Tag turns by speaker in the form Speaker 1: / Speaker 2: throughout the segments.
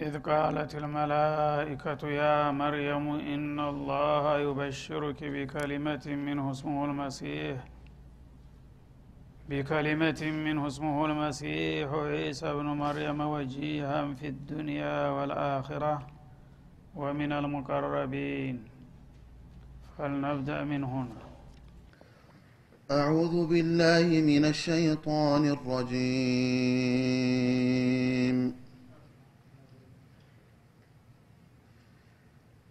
Speaker 1: إذ قالت الملائكة يا مريم إن الله يبشرك بكلمة منه اسمه المسيح. بكلمة منه اسمه المسيح عيسى ابن مريم وجيها في الدنيا والآخرة ومن المقربين. فلنبدأ من هنا.
Speaker 2: أعوذ بالله من الشيطان الرجيم.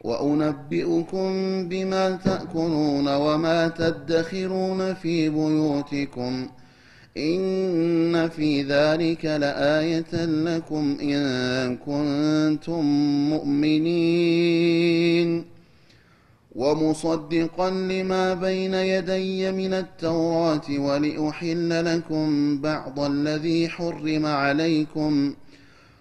Speaker 2: وأنبئكم بما تأكلون وما تدخرون في بيوتكم إن في ذلك لآية لكم إن كنتم مؤمنين ومصدقا لما بين يدي من التوراة ولأحل لكم بعض الذي حرم عليكم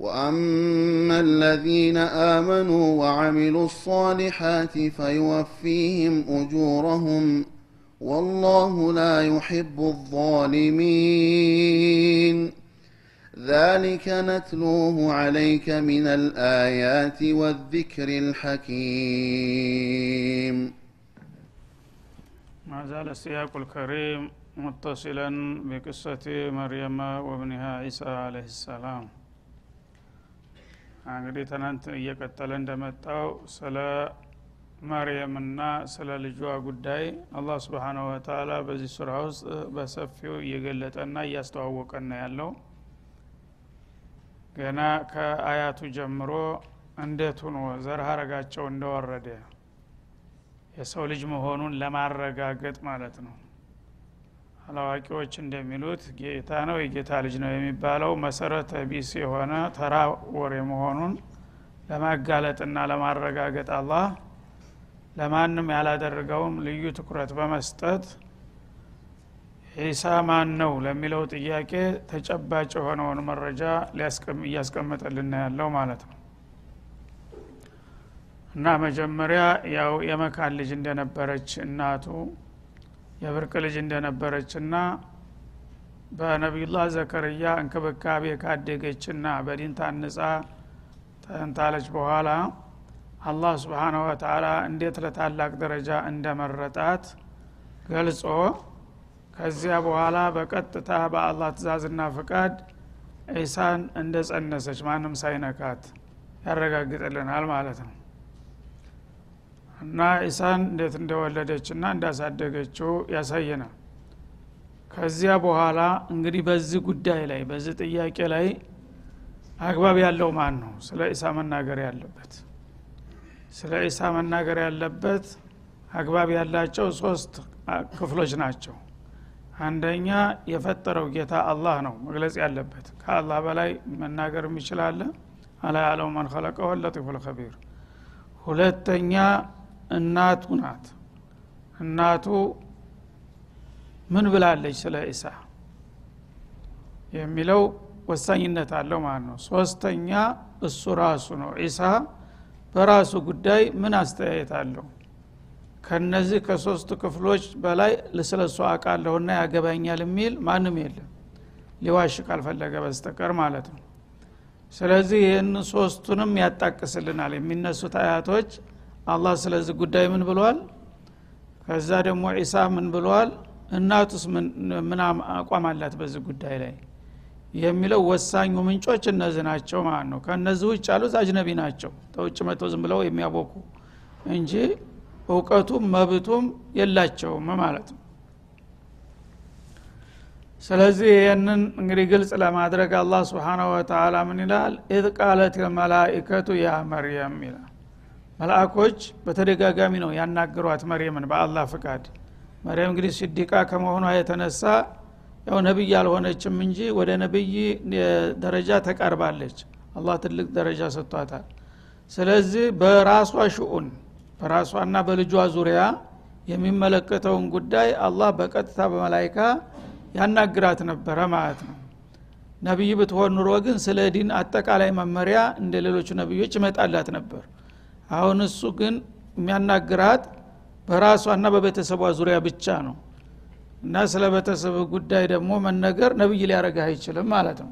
Speaker 2: وأما الذين آمنوا وعملوا الصالحات فيوفيهم أجورهم والله لا يحب الظالمين. ذلك نتلوه عليك من الآيات والذكر الحكيم.
Speaker 1: ما زال السياق الكريم متصلا بقصة مريم وابنها عيسى عليه السلام. እንግዲህ ትናንት እየቀጠለ እንደመጣው ስለ መርየምና ስለ ልጇ ጉዳይ አላህ ስብሓነሁ ወተአላ በዚህ ሱራ ውስጥ በሰፊው እየገለጠና እያስተዋወቀን ነው ያለው። ገና ከአያቱ ጀምሮ እንዴት ሁኖ ዘር ሀረጋቸው እንደወረደ የሰው ልጅ መሆኑን ለማረጋገጥ ማለት ነው አላዋቂዎች እንደሚሉት ጌታ ነው የጌታ ልጅ ነው የሚባለው። መሰረተ ቢስ የሆነ ተራ ወሬ መሆኑን ለማጋለጥና ለማረጋገጥ አላህ ለማንም ያላደረገውን ልዩ ትኩረት በመስጠት ዒሳ ማን ነው ለሚለው ጥያቄ ተጨባጭ የሆነውን መረጃ እያስቀመጠልን ያለው ማለት ነው። እና መጀመሪያ ያው የመካን ልጅ እንደነበረች እናቱ የብርቅ ልጅ እንደነበረችና በነቢዩላህ ዘከርያ እንክብካቤ ካደገችና በዲን ታንጻ ተንታለች በኋላ አላህ ስብሓናሁ ወተአላ እንዴት ለታላቅ ደረጃ እንደመረጣት ገልጾ ከዚያ በኋላ በቀጥታ በአላህ ትእዛዝና ፍቃድ ዒሳን እንደ ጸነሰች ማንም ሳይነካት ያረጋግጥልናል ማለት ነው እና ዒሳን እንዴት እንደወለደችና እንዳሳደገችው ያሳየናል። ከዚያ በኋላ እንግዲህ በዚህ ጉዳይ ላይ በዚህ ጥያቄ ላይ አግባብ ያለው ማን ነው? ስለ ዒሳ መናገር ያለበት ስለ ዒሳ መናገር ያለበት አግባብ ያላቸው ሶስት ክፍሎች ናቸው። አንደኛ የፈጠረው ጌታ አላህ ነው መግለጽ ያለበት። ከአላህ በላይ መናገር የሚችላለ አላ ያለው መን ለጢፉ ልከቢር ሁለተኛ እናቱ ናት። እናቱ ምን ብላለች ስለ ኢሳ? የሚለው ወሳኝነት አለው ማለት ነው። ሶስተኛ እሱ ራሱ ነው። ኢሳ በራሱ ጉዳይ ምን አስተያየት አለው? ከነዚህ ከሶስቱ ክፍሎች በላይ ስለሱ አቃለሁና ያገባኛል የሚል ማንም የለም። ሊዋሽ ካልፈለገ በስተቀር ማለት ነው። ስለዚህ ይህን ሶስቱንም ያጣቅስልናል። የሚነሱት አያቶች አላህ ስለዚህ ጉዳይ ምን ብሏል? ከዛ ደግሞ ዒሳ ምን ብሏል? እናቱስ ምን አቋም አላት በዚህ ጉዳይ ላይ? የሚለው ወሳኙ ምንጮች እነዚህ ናቸው ማለት ነው። ከእነዚህ ውጭ ያሉት أجنبي ናቸው። ተውጭ መጥተው ዝም ብለው የሚያቦኩ እንጂ እውቀቱም መብቱም የላቸውም ማለት ነው። ስለዚህ ይህንን እንግዲህ ግልጽ ለማድረግ አላህ سبحانه وتعالى ምን ይላል? إذ قالت الملائكة يا مريم ይላል መልአኮች በተደጋጋሚ ነው ያናግሯት መርየምን በአላህ ፍቃድ። መርየም እንግዲህ ሲዲቃ ከመሆኗ የተነሳ ያው ነቢይ ያልሆነችም እንጂ ወደ ነቢይ ደረጃ ተቃርባለች። አላህ ትልቅ ደረጃ ሰጥቷታል። ስለዚህ በራሷ ሽኡን በራሷና በልጇ ዙሪያ የሚመለከተውን ጉዳይ አላህ በቀጥታ በመላይካ ያናግራት ነበረ ማለት ነው። ነቢይ ብትሆን ኑሮ ግን ስለ ዲን አጠቃላይ መመሪያ እንደ ሌሎቹ ነቢዮች ይመጣላት ነበር አሁን እሱ ግን የሚያናግራት በራሷና በቤተሰቧ ዙሪያ ብቻ ነው። እና ስለ ቤተሰብ ጉዳይ ደግሞ መነገር ነቢይ ሊያረግህ አይችልም ማለት ነው።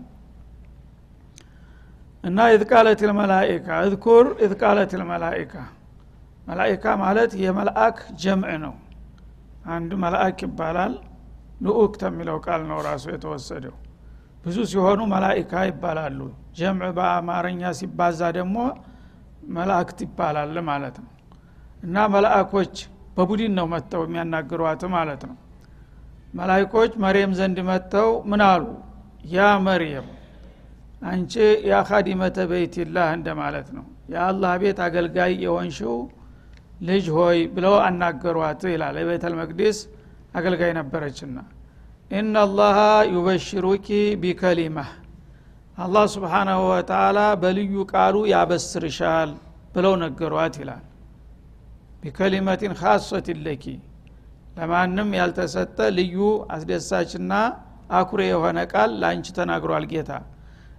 Speaker 1: እና ኢዝቃለት ልመላኢካ እዝኩር ኢዝቃለት ልመላኢካ መላኢካ። ማለት የመልአክ ጀምዕ ነው። አንድ መልአክ ይባላል። ልኡክ ከሚለው ቃል ነው ራሱ የተወሰደው። ብዙ ሲሆኑ መላኢካ ይባላሉ። ጀምዕ በአማርኛ ሲባዛ ደግሞ መላእክት ይባላል ማለት ነው። እና መላእኮች በቡድን ነው መጥተው የሚያናግሯት ማለት ነው። መላይኮች መርየም ዘንድ መጥተው ምን አሉ? ያ መርየም አንቺ የአካዲመተ በይትላህ እንደማለት ነው። የአላህ ቤት አገልጋይ የሆንሽው ልጅ ሆይ ብለው አናገሯት ይላል። የቤተል መቅዲስ አገልጋይ ነበረችና ኢናላሃ ዩበሽሩኪ ቢከሊማ አላህ ስብሓናሁ ወተላ በልዩ ቃሉ ያበስርሻል ብለው ነገሯት ይላል። ቢከሊመቲን ካሶት ለኪ ለማንም ያልተሰጠ ልዩ አስደሳችና አኩሬ የሆነ ቃል ለአንቺ ተናግሯል ጌታ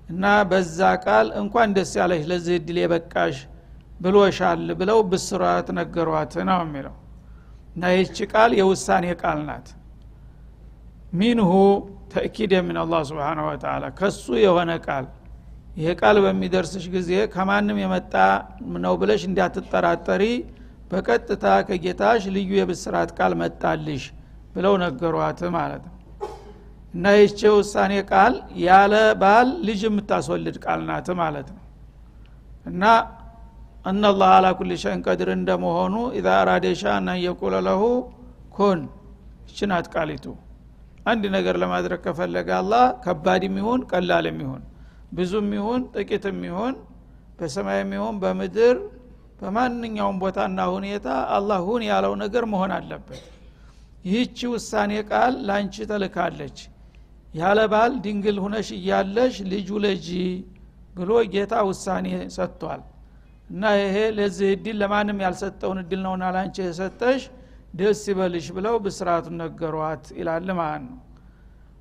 Speaker 1: እና በዛ ቃል እንኳን ደስ ያለሽ ለዚህ እድል የበቃሽ ብሎሻል ብለው ብስራት ነገሯት ነው የሚለው። እና ይህች ቃል የውሳኔ ቃል ናት። ሚንሁ ተእኪድ የምን አላህ ስብሓን ወተላ ከሱ የሆነ ቃል። ይሄ ቃል በሚደርስሽ ጊዜ ከማንም የመጣ ነው ብለሽ እንዳትጠራጠሪ በቀጥታ ከጌታሽ ልዩ የብስራት ቃል መጣልሽ ብለው ነገሯት ማለት ነው። እና ይቺ ውሳኔ ቃል ያለ ባል ልጅ የምታስወልድ ቃል ናት ማለት ነው። እና እነላህ አላ ኩል ሸይን ቀድር እንደመሆኑ ኢዛ አራደ ሻእን የቁለ ለሁ ኩን። ይችናት ቃሊቱ አንድ ነገር ለማድረግ ከፈለገ አላህ ከባድም ይሁን ቀላልም ይሁን ብዙም ይሁን ጥቂትም ይሁን በሰማይም ይሁን በምድር በማንኛውም ቦታና ሁኔታ አላህ ሁን ያለው ነገር መሆን አለበት። ይህቺ ውሳኔ ቃል ላንቺ ተልካለች። ያለ ባል ድንግል ሁነሽ እያለሽ ልጁ ለጂ ብሎ ጌታ ውሳኔ ሰጥቷል። እና ይሄ ለዚህ እድል ለማንም ያልሰጠውን እድል ነውና ላንቺ የሰጠሽ ደስ ይበልሽ ብለው ብስራቱን ነገሯት ይላል ማለት ነው።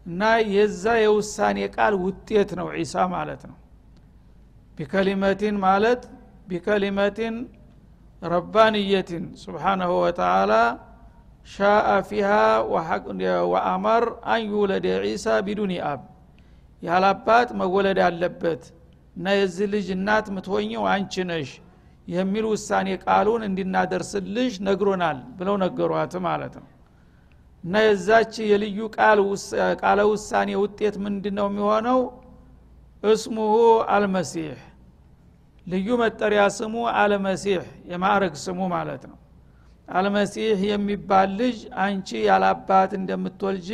Speaker 1: እና የዛ የውሳኔ ቃል ውጤት ነው ዒሳ ማለት ነው። بكلمة ማለት بكلمة ربانية سبحانه وتعالى شاء فيها وأمر አን ዩለደ ዒሳ ቢዱኒ አብ። ያላባት መወለድ አለበት። እና የዚህ ልጅ እናት ምትሆኘው አንቺ ነሽ የሚል ውሳኔ ቃሉን እንዲናደርስልሽ ነግሮናል ብለው ነገሯት ማለት ነው። እና የዛች የልዩ ቃለ ውሳኔ ውጤት ምንድ ነው የሚሆነው? እስሙሁ አልመሲሕ ልዩ መጠሪያ ስሙ አልመሲሕ የማዕረግ ስሙ ማለት ነው። አልመሲሕ የሚባል ልጅ አንቺ ያላባት እንደምትወልጂ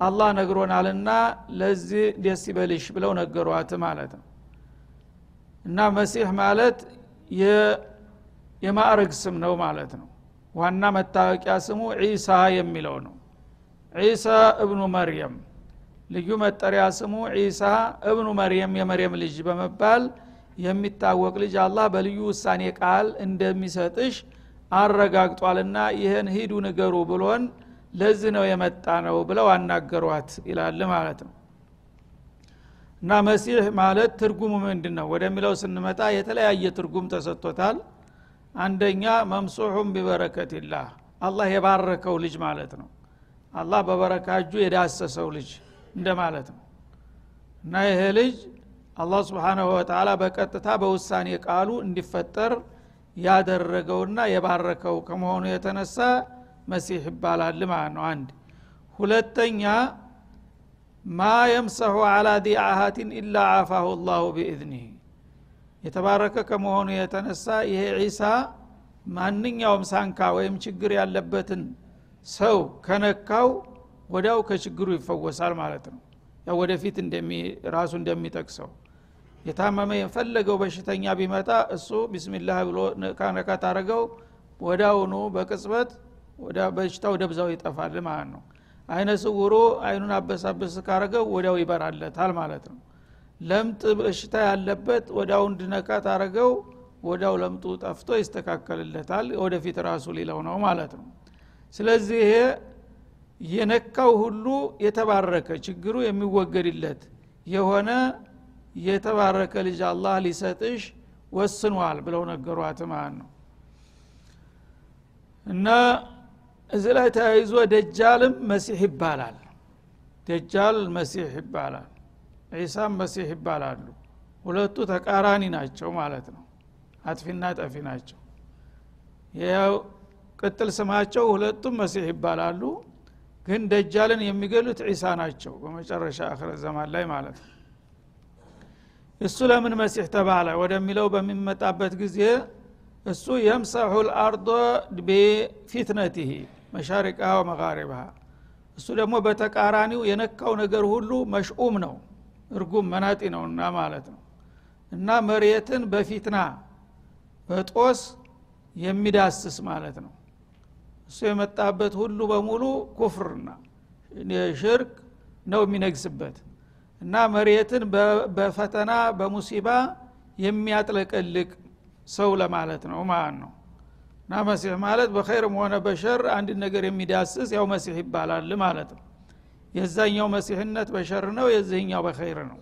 Speaker 1: አላህ ነግሮናልና ለዚህ ደስ ይበልሽ ብለው ነገሯት ማለት ነው። እና መሲሕ ማለት የማዕረግ ስም ነው ማለት ነው። ዋና መታወቂያ ስሙ ዒሳ የሚለው ነው። ዒሳ እብኑ መርየም። ልዩ መጠሪያ ስሙ ዒሳ እብኑ መርየም የመርየም ልጅ በመባል የሚታወቅ ልጅ አላህ በልዩ ውሳኔ ቃል እንደሚሰጥሽ አረጋግጧልና ይህን ሂዱ ንገሩ ብሎን ለዚህ ነው የመጣ ነው ብለው አናገሯት ይላል ማለት ነው እና መሲህ ማለት ትርጉሙ ምንድን ነው ወደሚለው ስንመጣ የተለያየ ትርጉም ተሰጥቶታል። አንደኛ መምሱሑም ቢበረከትላህ አላህ የባረከው ልጅ ማለት ነው። አላህ በበረካጁ የዳሰሰው ልጅ እንደ ማለት ነው። እና ይሄ ልጅ አላህ ስብሓናሁ ወተላ በቀጥታ በውሳኔ ቃሉ እንዲፈጠር ያደረገውና የባረከው ከመሆኑ የተነሳ መሲህ ይባላል ማለት ነው አንድ። ሁለተኛ ማ የምሰሑ አላ ዲ አሃቲን ኢላ አፋሁ ላሁ ቢኢዝኒህ። የተባረከ ከመሆኑ የተነሳ ይሄ ዒሳ ማንኛውም ሳንካ ወይም ችግር ያለበትን ሰው ከነካው ወዲያው ከችግሩ ይፈወሳል ማለት ነው። ያው ወደፊት ራሱ እንደሚጠቅሰው የታመመ የፈለገው በሽተኛ ቢመጣ እሱ ቢስሚላህ ብሎ ካነካ ታረገው ወዳውኑ በቅጽበት በሽታው ደብዛው ይጠፋል ማለት ነው አይነ ስውሩ አይኑን አበሳበስ ካረገው ወዲያው ይበራለታል ማለት ነው። ለምጥ በሽታ ያለበት ወዳው እንድነካ ታረገው ወዳው ለምጡ ጠፍቶ ይስተካከልለታል። ወደፊት ራሱ ሊለው ነው ማለት ነው። ስለዚህ ይሄ የነካው ሁሉ የተባረከ ችግሩ የሚወገድለት የሆነ የተባረከ ልጅ አላህ ሊሰጥሽ ወስኗል ብለው ነገሯት ማለት ነው። እና እዚ ላይ ተያይዞ ደጃልም መሲሕ ይባላል። ደጃል መሲሕ ይባላል። ዒሳም መሲሕ ይባላሉ። ሁለቱ ተቃራኒ ናቸው ማለት ነው። አጥፊና ጠፊ ናቸው። ያው ቅጥል ስማቸው ሁለቱም መሲሕ ይባላሉ። ግን ደጃልን የሚገሉት ዒሳ ናቸው በመጨረሻ አክረ ዘማን ላይ ማለት ነው። እሱ ለምን መሲሕ ተባለ ወደሚለው በሚመጣበት ጊዜ እሱ የምሰሑ ልአርዶ ቢፊትነትህ መሻሪቃ ወመጋሪብሃ። እሱ ደግሞ በተቃራኒው የነካው ነገር ሁሉ መሽኡም ነው እርጉም መናጢ ነውና ማለት ነው። እና መሬትን በፊትና በጦስ የሚዳስስ ማለት ነው። እሱ የመጣበት ሁሉ በሙሉ ኩፍርና ሽርክ ነው የሚነግስበት። እና መሬትን በፈተና በሙሲባ የሚያጥለቀልቅ ሰው ለማለት ነው ማለት ነው እና መሲሕ ማለት በኸይርም ሆነ በሸር አንድ ነገር የሚዳስስ ያው መሲሕ ይባላል ማለት ነው። የዛኛው መሲሕነት በሸር ነው የዚህኛው በኸይር ነው።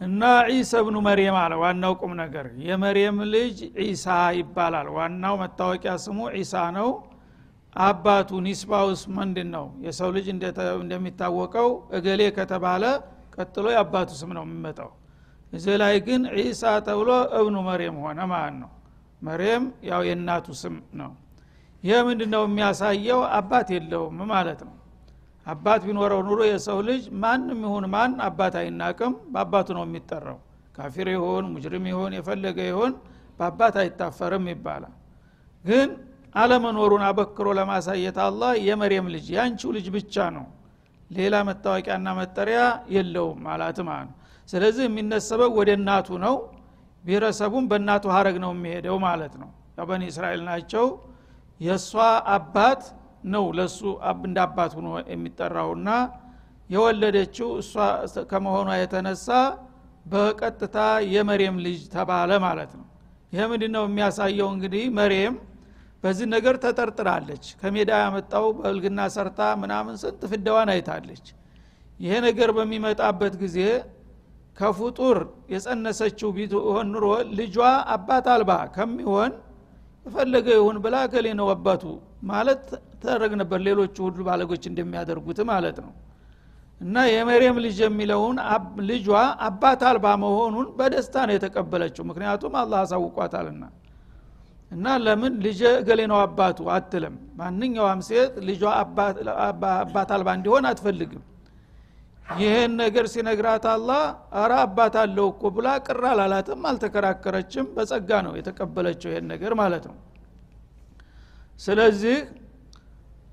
Speaker 1: እና ዒሳ ብኑ መርየም አለ ዋናው ቁም ነገር። የመርየም ልጅ ዒሳ ይባላል። ዋናው መታወቂያ ስሙ ዒሳ ነው። አባቱ ኒስባውስ ምንድን ነው የሰው ልጅ እንደሚታወቀው እገሌ ከተባለ ቀጥሎ የአባቱ ስም ነው የሚመጣው። እዚህ ላይ ግን ዒሳ ተብሎ እብኑ መርየም ሆነ ማለት ነው መርየም ያው የእናቱ ስም ነው። ይህ ምንድ ነው የሚያሳየው? አባት የለውም ማለት ነው። አባት ቢኖረው ኑሮ የሰው ልጅ ማንም ይሁን ማን አባት አይናቅም በአባቱ ነው የሚጠራው። ካፊር ይሁን ሙጅሪም ይሁን የፈለገ ይሁን በአባት አይታፈርም ይባላል። ግን አለመኖሩን አበክሮ ለማሳየት አላህ የመርየም ልጅ ያንቺው ልጅ ብቻ ነው። ሌላ መታወቂያና መጠሪያ የለውም ማለት ማለት ነው። ስለዚህ የሚነሰበው ወደ እናቱ ነው ብሔረሰቡም በእናቱ ሀረግ ነው የሚሄደው ማለት ነው። በኒ እስራኤል ናቸው። የእሷ አባት ነው ለሱ እንደ አባት ሆኖ የሚጠራውና የወለደችው እሷ ከመሆኗ የተነሳ በቀጥታ የመሬም ልጅ ተባለ ማለት ነው። ይህ ምንድ ነው የሚያሳየው? እንግዲህ መሬም በዚህ ነገር ተጠርጥራለች። ከሜዳ ያመጣው በልግና ሰርታ ምናምን ስንት ፍደዋን አይታለች። ይሄ ነገር በሚመጣበት ጊዜ ከፍጡር የጸነሰችው ቢሆን ኑሮ ልጇ አባት አልባ ከሚሆን የፈለገ ይሁን ብላ ገሌ ነው አባቱ ማለት ተደረግ ነበር። ሌሎቹ ሁሉ ባለጎች እንደሚያደርጉት ማለት ነው። እና የመርየም ልጅ የሚለውን ልጇ አባት አልባ መሆኑን በደስታ ነው የተቀበለችው። ምክንያቱም አላህ አሳውቋታልና። እና ለምን ልጅ ገሌ ነው አባቱ አትልም? ማንኛውም ሴት ልጇ አባት አልባ እንዲሆን አትፈልግም ይህን ነገር ሲነግራት አላህ አረ አባት አለው እኮ ብላ ቅር አላላትም አልተከራከረችም። በጸጋ ነው የተቀበለችው ይህን ነገር ማለት ነው። ስለዚህ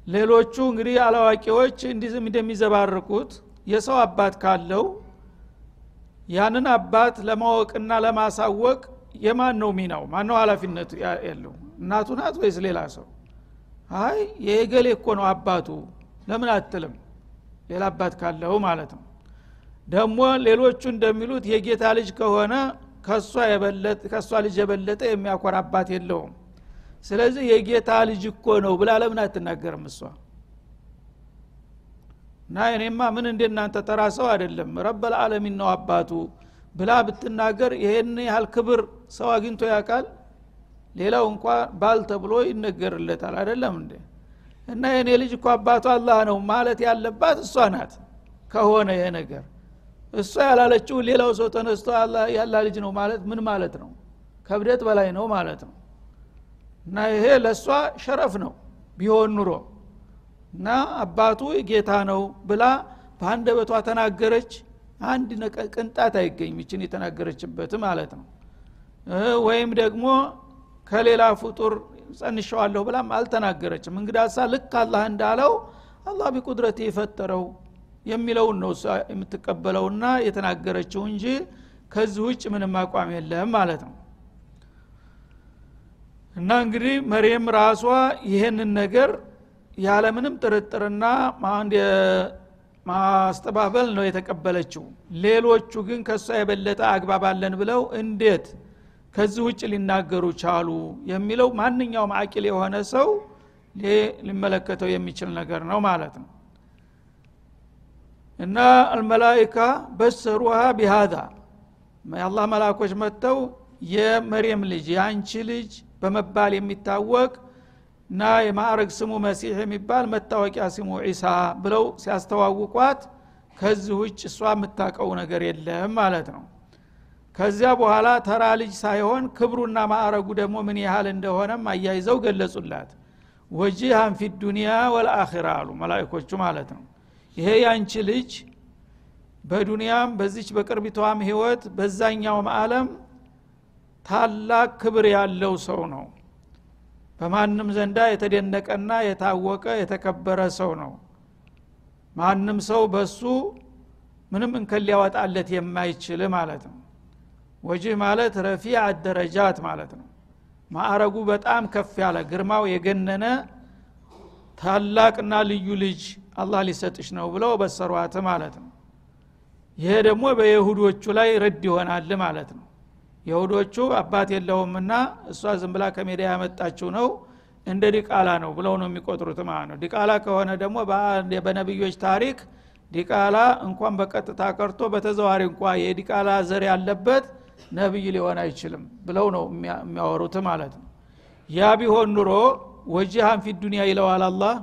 Speaker 1: ሌሎቹ እንግዲህ አላዋቂዎች እንዲዝም እንደሚዘባርቁት የሰው አባት ካለው ያንን አባት ለማወቅና ለማሳወቅ የማን ነው ሚናው? ማን ነው ሀላፊነቱ ያለው? እናቱ ናት ወይስ ሌላ ሰው? አይ የገሌ እኮ ነው አባቱ። ለምን አትልም ሌላ አባት ካለው ማለት ነው። ደግሞ ሌሎቹ እንደሚሉት የጌታ ልጅ ከሆነ ከእሷ ልጅ የበለጠ የሚያኮራ አባት የለውም። ስለዚህ የጌታ ልጅ እኮ ነው ብላ ለምን አትናገርም እሷ? እና እኔማ ምን እንደ እናንተ ተራ ሰው አይደለም ረበልዓለሚን ነው አባቱ ብላ ብትናገር ይሄን ያህል ክብር ሰው አግኝቶ ያውቃል? ሌላው እንኳ ባል ተብሎ ይነገርለታል። አይደለም እንዴ እና የኔ ልጅ እኮ አባቱ አላህ ነው ማለት ያለባት እሷ ናት። ከሆነ ይሄ ነገር እሷ ያላለችው ሌላው ሰው ተነስቶ ያላ ልጅ ነው ማለት ምን ማለት ነው? ከብደት በላይ ነው ማለት ነው። እና ይሄ ለእሷ ሸረፍ ነው ቢሆን ኑሮ። እና አባቱ ጌታ ነው ብላ በአንደበቷ ተናገረች። አንድ ቅንጣት አይገኝም ይችን የተናገረችበት ማለት ነው። ወይም ደግሞ ከሌላ ፍጡር ጸንሸዋለሁ ብላም አልተናገረችም። እንግዳሳ ልክ አላህ እንዳለው አላህ ቢቁድረት የፈጠረው የሚለውን ነው የምትቀበለውና የተናገረችው እንጂ ከዚህ ውጭ ምንም አቋም የለም ማለት ነው። እና እንግዲህ መርየም ራሷ ይህንን ነገር ያለምንም ጥርጥርና ማስተባበል ነው የተቀበለችው። ሌሎቹ ግን ከእሷ የበለጠ አግባባለን ብለው እንዴት ከዚህ ውጭ ሊናገሩ ቻሉ የሚለው ማንኛውም አቂል የሆነ ሰው ሊመለከተው የሚችል ነገር ነው ማለት ነው። እና አልመላይካ በሰሩሃ ቢሃዛ። የአላህ መላኮች መጥተው የመርየም ልጅ የአንቺ ልጅ በመባል የሚታወቅ እና የማዕረግ ስሙ መሲሕ የሚባል መታወቂያ ስሙ ዒሳ ብለው ሲያስተዋውቋት ከዚህ ውጭ እሷ የምታቀው ነገር የለም ማለት ነው ከዚያ በኋላ ተራ ልጅ ሳይሆን ክብሩና ማዕረጉ ደግሞ ምን ያህል እንደሆነም አያይዘው ገለጹላት። ወጂሃን ፊ ዱኒያ ወልአኺራ አሉ መላይኮቹ ማለት ነው። ይሄ ያንቺ ልጅ በዱንያም በዚች በቅርቢቷም ህይወት በዛኛውም አለም ታላቅ ክብር ያለው ሰው ነው። በማንም ዘንዳ የተደነቀና የታወቀ የተከበረ ሰው ነው። ማንም ሰው በሱ ምንም እንከን ሊያወጣለት የማይችል ማለት ነው ወጅህ ማለት ረፊዕ አደረጃት ማለት ነው። ማዕረጉ በጣም ከፍ ያለ ግርማው የገነነ ታላቅና ልዩ ልጅ አላህ ሊሰጥሽ ነው ብለው በሰሯት ማለት ነው። ይሄ ደግሞ በይሁዶቹ ላይ ረድ ይሆናል ማለት ነው። የሁዶቹ አባት የለውምና እሷ ዝም ብላ ከሜዳ ያመጣችው ነው እንደ ዲቃላ ነው ብለው ነው የሚቆጥሩት ማለት ነው። ዲቃላ ከሆነ ደግሞ በነቢዮች ታሪክ ዲቃላ እንኳን በቀጥታ ቀርቶ በተዘዋሪ እንኳ የዲቃላ ዘር ያለበት ነቢይ ሊሆን አይችልም ብለው ነው የሚያወሩት ማለት ነው። ያ ቢሆን ኑሮ ወጅሃን ፊ ዱኒያ ይለዋል አላህ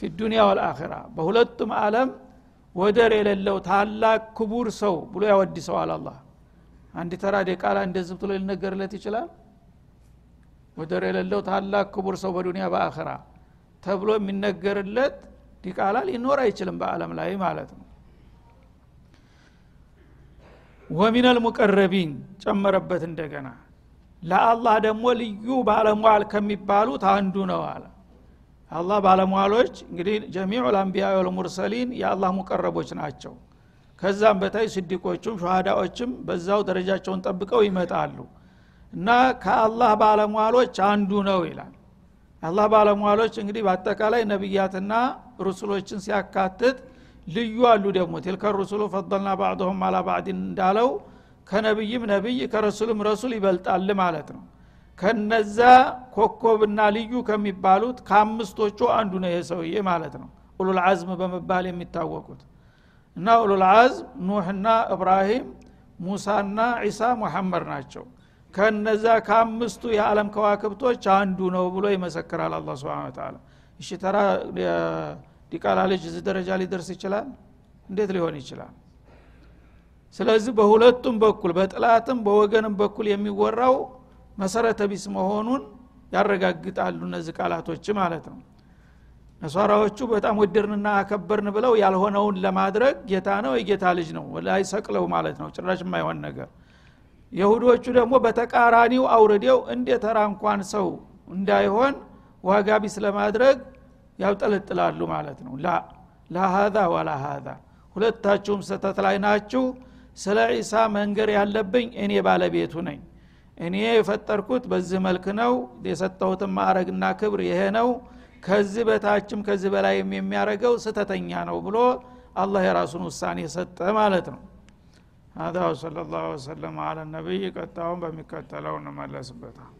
Speaker 1: ፊ ዱኒያ ወልአኺራ በሁለቱም አለም ወደር የሌለው ታላቅ ክቡር ሰው ብሎ ያወድሰዋል አላህ። አንድ ተራ ዲቃላ እንደዚህ ብሎ ሊነገርለት ይችላል? ወደር የሌለው ታላቅ ክቡር ሰው በዱኒያ በአኸራ ተብሎ የሚነገርለት ዲቃላ ሊኖር አይችልም በአለም ላይ ማለት ነው ወሚን አልሙቀረቢን ጨመረበት እንደገና። ለአላህ ደግሞ ልዩ ባለሟል ከሚባሉት አንዱ ነው አለ። አላህ ባለሟሎች እንግዲህ ጀሚዑ ልአንቢያ ወልሙርሰሊን የአላህ ሙቀረቦች ናቸው። ከዛም በታይ ስዲቆቹም ሸሃዳዎችም በዛው ደረጃቸውን ጠብቀው ይመጣሉ። እና ከአላህ ባለሟሎች አንዱ ነው ይላል። አላህ ባለሟሎች እንግዲህ በአጠቃላይ ነቢያትና ሩሱሎችን ሲያካትት ልዩ አሉ ደግሞ። ቲልከ ሩሱሉ ፈضልና ባዕضሁም አላ ባዕድን እንዳለው ከነቢይም ነቢይ ከረሱልም ረሱል ይበልጣል ማለት ነው። ከነዛ ኮኮብና ልዩ ከሚባሉት ከአምስቶቹ አንዱ ነው ይሄ ማለት ነው። ኡሉልዓዝም በመባል የሚታወቁት እና ኡሉልዓዝም ኑህና እብራሂም ሙሳና ዒሳ ሙሐመድ ናቸው። ከነዛ ከአምስቱ የዓለም ከዋክብቶች አንዱ ነው ብሎ ይመሰክራል አላ ስብን ተላ እሺ ተራ ዲቃላ ልጅ እዚህ ደረጃ ሊደርስ ይችላል? እንዴት ሊሆን ይችላል? ስለዚህ በሁለቱም በኩል በጥላትም በወገንም በኩል የሚወራው መሰረተ ቢስ መሆኑን ያረጋግጣሉ እነዚህ ቃላቶች ማለት ነው። ነሷራዎቹ በጣም ወደርንና አከበርን ብለው ያልሆነውን ለማድረግ ጌታ ነው የጌታ ልጅ ነው ላይ ሰቅለው ማለት ነው። ጭራሽ የማይሆን ነገር። የሁዶቹ ደግሞ በተቃራኒው አውርዴው እንደ ተራ እንኳን ሰው እንዳይሆን ዋጋ ቢስ ለማድረግ ያውጠለጥላሉ ማለት ነው ላ ላሃዛ ወላ ሃዛ ሁለታችሁም ስተት ላይ ናችሁ ስለ ዒሳ መንገር ያለብኝ እኔ ባለቤቱ ነኝ እኔ የፈጠርኩት በዚህ መልክ ነው የሰጠሁትን ማዕረግና ክብር ይሄ ነው ከዚህ በታችም ከዚህ በላይም የሚያደረገው ስተተኛ ነው ብሎ አላህ የራሱን ውሳኔ ሰጠ ማለት ነው هذا وصلى الله وسلم على النبي ቀጣውን በሚከተለው እንመለስበታል